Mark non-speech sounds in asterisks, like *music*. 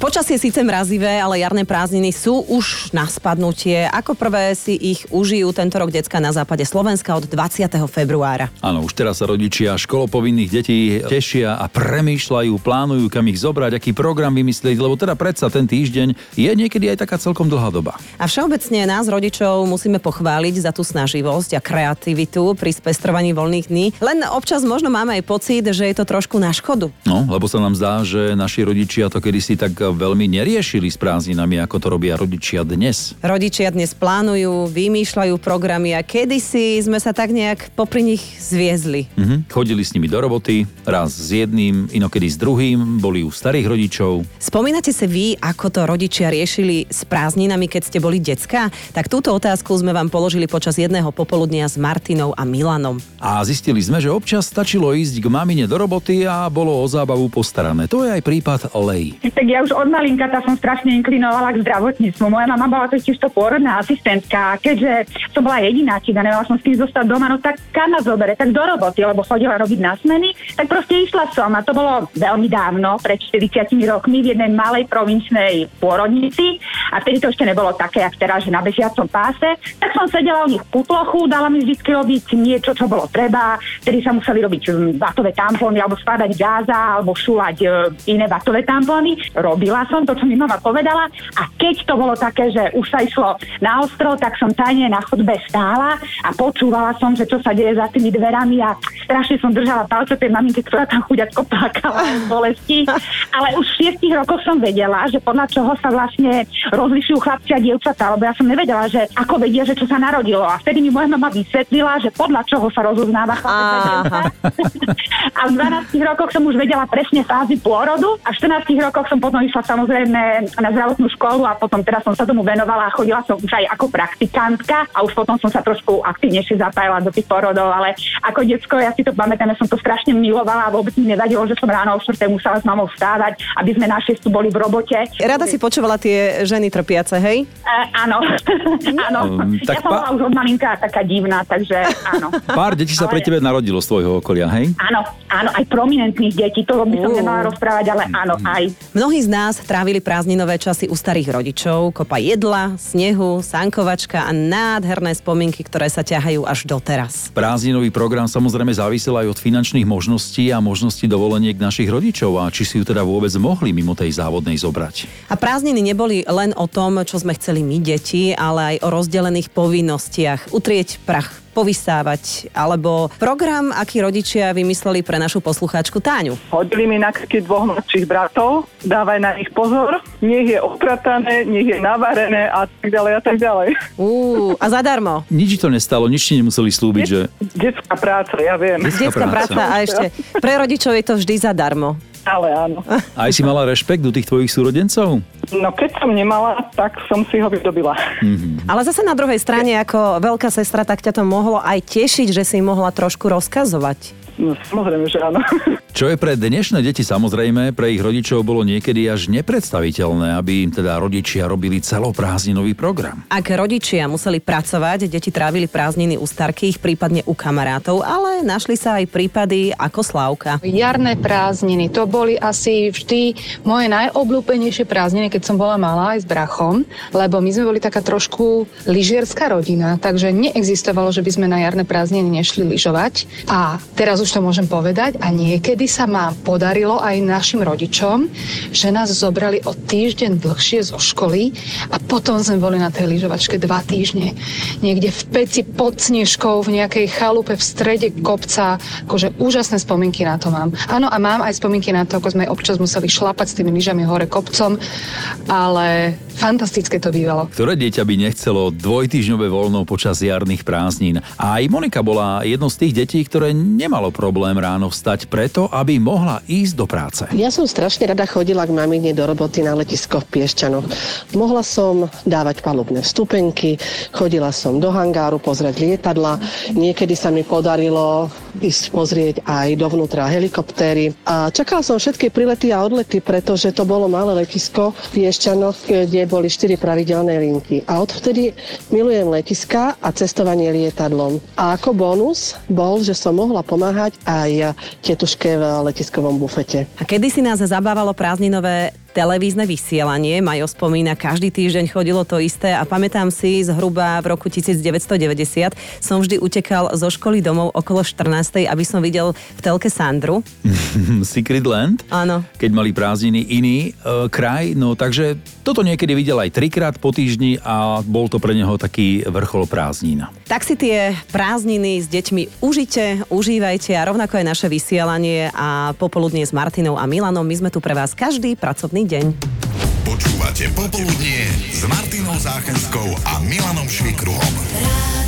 Počasie síce mrazivé, ale jarné prázdniny sú už na spadnutie. Ako prvé si ich užijú tento rok decka na západe Slovenska od 20. februára. Áno, už teraz sa rodičia školopovinných detí tešia a premýšľajú, plánujú, kam ich zobrať, aký program vymyslieť, lebo teda predsa ten týždeň je niekedy aj taká celkom dlhá doba. A všeobecne nás rodičov musíme pochváliť za tú snaživosť a kreativitu pri spestrovaní voľných dní. Len občas možno máme aj pocit, že je to trošku na škodu. No, lebo sa nám zdá, že naši rodičia to kedysi tak veľmi neriešili s prázdninami, ako to robia rodičia dnes. Rodičia dnes plánujú, vymýšľajú programy a kedysi sme sa tak nejak popri nich zviezli. Mhm. Chodili s nimi do roboty, raz s jedným, inokedy s druhým, boli u starých rodičov. Spomínate si vy, ako to rodičia riešili s prázdninami, keď ste boli decka? Tak túto otázku sme vám položili počas jedného popoludnia s Martinou a Milanom. A zistili sme, že občas stačilo ísť k mamine do roboty a bolo o zábavu postarané. To je aj prípad Lej. Tak ja už od malinka tá som strašne inklinovala k zdravotníctvu. Moja mama bola totiž to pôrodná asistentka a keďže som bola jediná, či nemala som s tým zostať doma, no tak kam ma zobere, tak do roboty, lebo chodila robiť na smeny, tak proste išla som a to bolo veľmi dávno, pred 40 rokmi v jednej malej provinčnej pôrodnici a vtedy to ešte nebolo také, jak teraz, že na bežiacom páse, tak som sedela u nich v putlochu, dala mi vždy robiť niečo, čo bolo treba, vtedy sa museli robiť hm, vatové tampóny alebo skladať gáza alebo šulať e, iné vatové tampóny. Robila som to, čo mi mama povedala a keď to bolo také, že už sa išlo na ostro, tak som tajne na chodbe stála a počúvala som, že čo sa deje za tými dverami a strašne som držala palce tej maminky, ktorá tam chuďatko plakala z bolesti. Ale už v 6 rokoch som vedela, že podľa čoho sa vlastne rozlišujú chlapci a dievčatá, lebo ja som nevedela, že ako vedia, že čo sa narodilo. A vtedy mi moja mama vysvetlila, že podľa čoho sa rozoznáva chlapec a dievča. *laughs* A v 12 rokoch som už vedela presne fázy pôrodu. A v 14 rokoch som potom išla samozrejme na zdravotnú školu a potom teraz som sa tomu venovala a chodila som už aj ako praktikantka. A už potom som sa trošku aktívnejšie zapájala do tých porodov, ale ako decko ja si to pamätám, že som to strašne milovala a vôbec mi nevadilo, že som ráno o 4 musela s mamou vstávať, aby sme na 6 boli v robote. Rada si počúvala tie ženy trpiace, hej? E, áno, *laughs* áno. Um, ja som pa- bola už od malinka taká divná, takže áno. *laughs* Pár detí sa pre Ale- tebe narodilo z tvojho okolia, hej? Áno, áno, aj prominentných detí, to by som Uú. nemala rozprávať, ale áno, aj. Mnohí z nás trávili prázdninové časy u starých rodičov, kopa jedla, snehu, sankovačka a nádherné spomienky, ktoré sa ťahajú až doteraz. Prázdninový program samozrejme závisel aj od finančných možností a možností dovoleniek našich rodičov a či si ju teda vôbec mohli mimo tej závodnej zobrať. A prázdniny neboli len o tom, čo sme chceli my deti, ale aj o rozdelených povinnostiach. Utrieť prach povysávať, alebo program, aký rodičia vymysleli pre našu poslucháčku Táňu. Hodili mi na krky dvoch mladších bratov, dávaj na nich pozor, nech je opratané, nech je navarené a tak ďalej a tak ďalej. Uú, a zadarmo. Nič to nestalo, nič ti nemuseli slúbiť, že... Detská práca, ja viem. Detská Detská práca. práca a ešte *laughs* pre rodičov je to vždy zadarmo. Ale áno. Aj si mala rešpekt do tých tvojich súrodencov? No keď som nemala, tak som si ho vydobila. Ale zase na druhej strane, ako veľká sestra, tak ťa to mohlo aj tešiť, že si mohla trošku rozkazovať. No samozrejme, že áno. *laughs* Čo je pre dnešné deti samozrejme, pre ich rodičov bolo niekedy až nepredstaviteľné, aby im teda rodičia robili celoprázdninový program. Ak rodičia museli pracovať, deti trávili prázdniny u starkých, prípadne u kamarátov, ale našli sa aj prípady ako Slávka. Jarné prázdniny, to boli asi vždy moje najobľúbenejšie prázdniny, keď som bola malá aj s brachom, lebo my sme boli taká trošku lyžierská rodina, takže neexistovalo, že by sme na jarné prázdniny nešli lyžovať. A teraz už to môžem povedať a niekedy sa ma podarilo aj našim rodičom, že nás zobrali o týždeň dlhšie zo školy a potom sme boli na tej lyžovačke dva týždne. Niekde v peci pod Snežkou, v nejakej chalupe v strede kopca. Akože úžasné spomienky na to mám. Áno, a mám aj spomienky na to, ako sme občas museli šlapať s tými lyžami hore kopcom, ale fantastické to bývalo. Ktoré dieťa by nechcelo dvojtýždňové voľno počas jarných prázdnin? A aj Monika bola jednou z tých detí, ktoré nemalo problém ráno vstať preto, aby mohla ísť do práce. Ja som strašne rada chodila k mamine do roboty na letisko v Piešťanoch. Mohla som dávať palubné vstupenky, chodila som do hangáru pozrieť lietadla. Niekedy sa mi podarilo ísť pozrieť aj dovnútra helikoptéry. A čakal som všetky prilety a odlety, pretože to bolo malé letisko v Piešťanoch, kde boli štyri pravidelné linky. A odvtedy milujem letiska a cestovanie lietadlom. A ako bonus bol, že som mohla pomáhať aj tetuške v letiskovom bufete. A kedy si nás zabávalo prázdninové televízne vysielanie. Majo spomína, každý týždeň chodilo to isté a pamätám si, zhruba v roku 1990 som vždy utekal zo školy domov okolo 14. aby som videl v telke Sandru. *laughs* Secret Land? Áno. Keď mali prázdniny iný e, kraj, no takže toto niekedy videl aj trikrát po týždni a bol to pre neho taký vrchol prázdnin. Tak si tie prázdniny s deťmi užite, užívajte a rovnako aj naše vysielanie a popoludnie s Martinou a Milanom. My sme tu pre vás každý pracovný deň. Počúvate Popoludnie s Martinou Záchenskou a Milanom Švikruhom.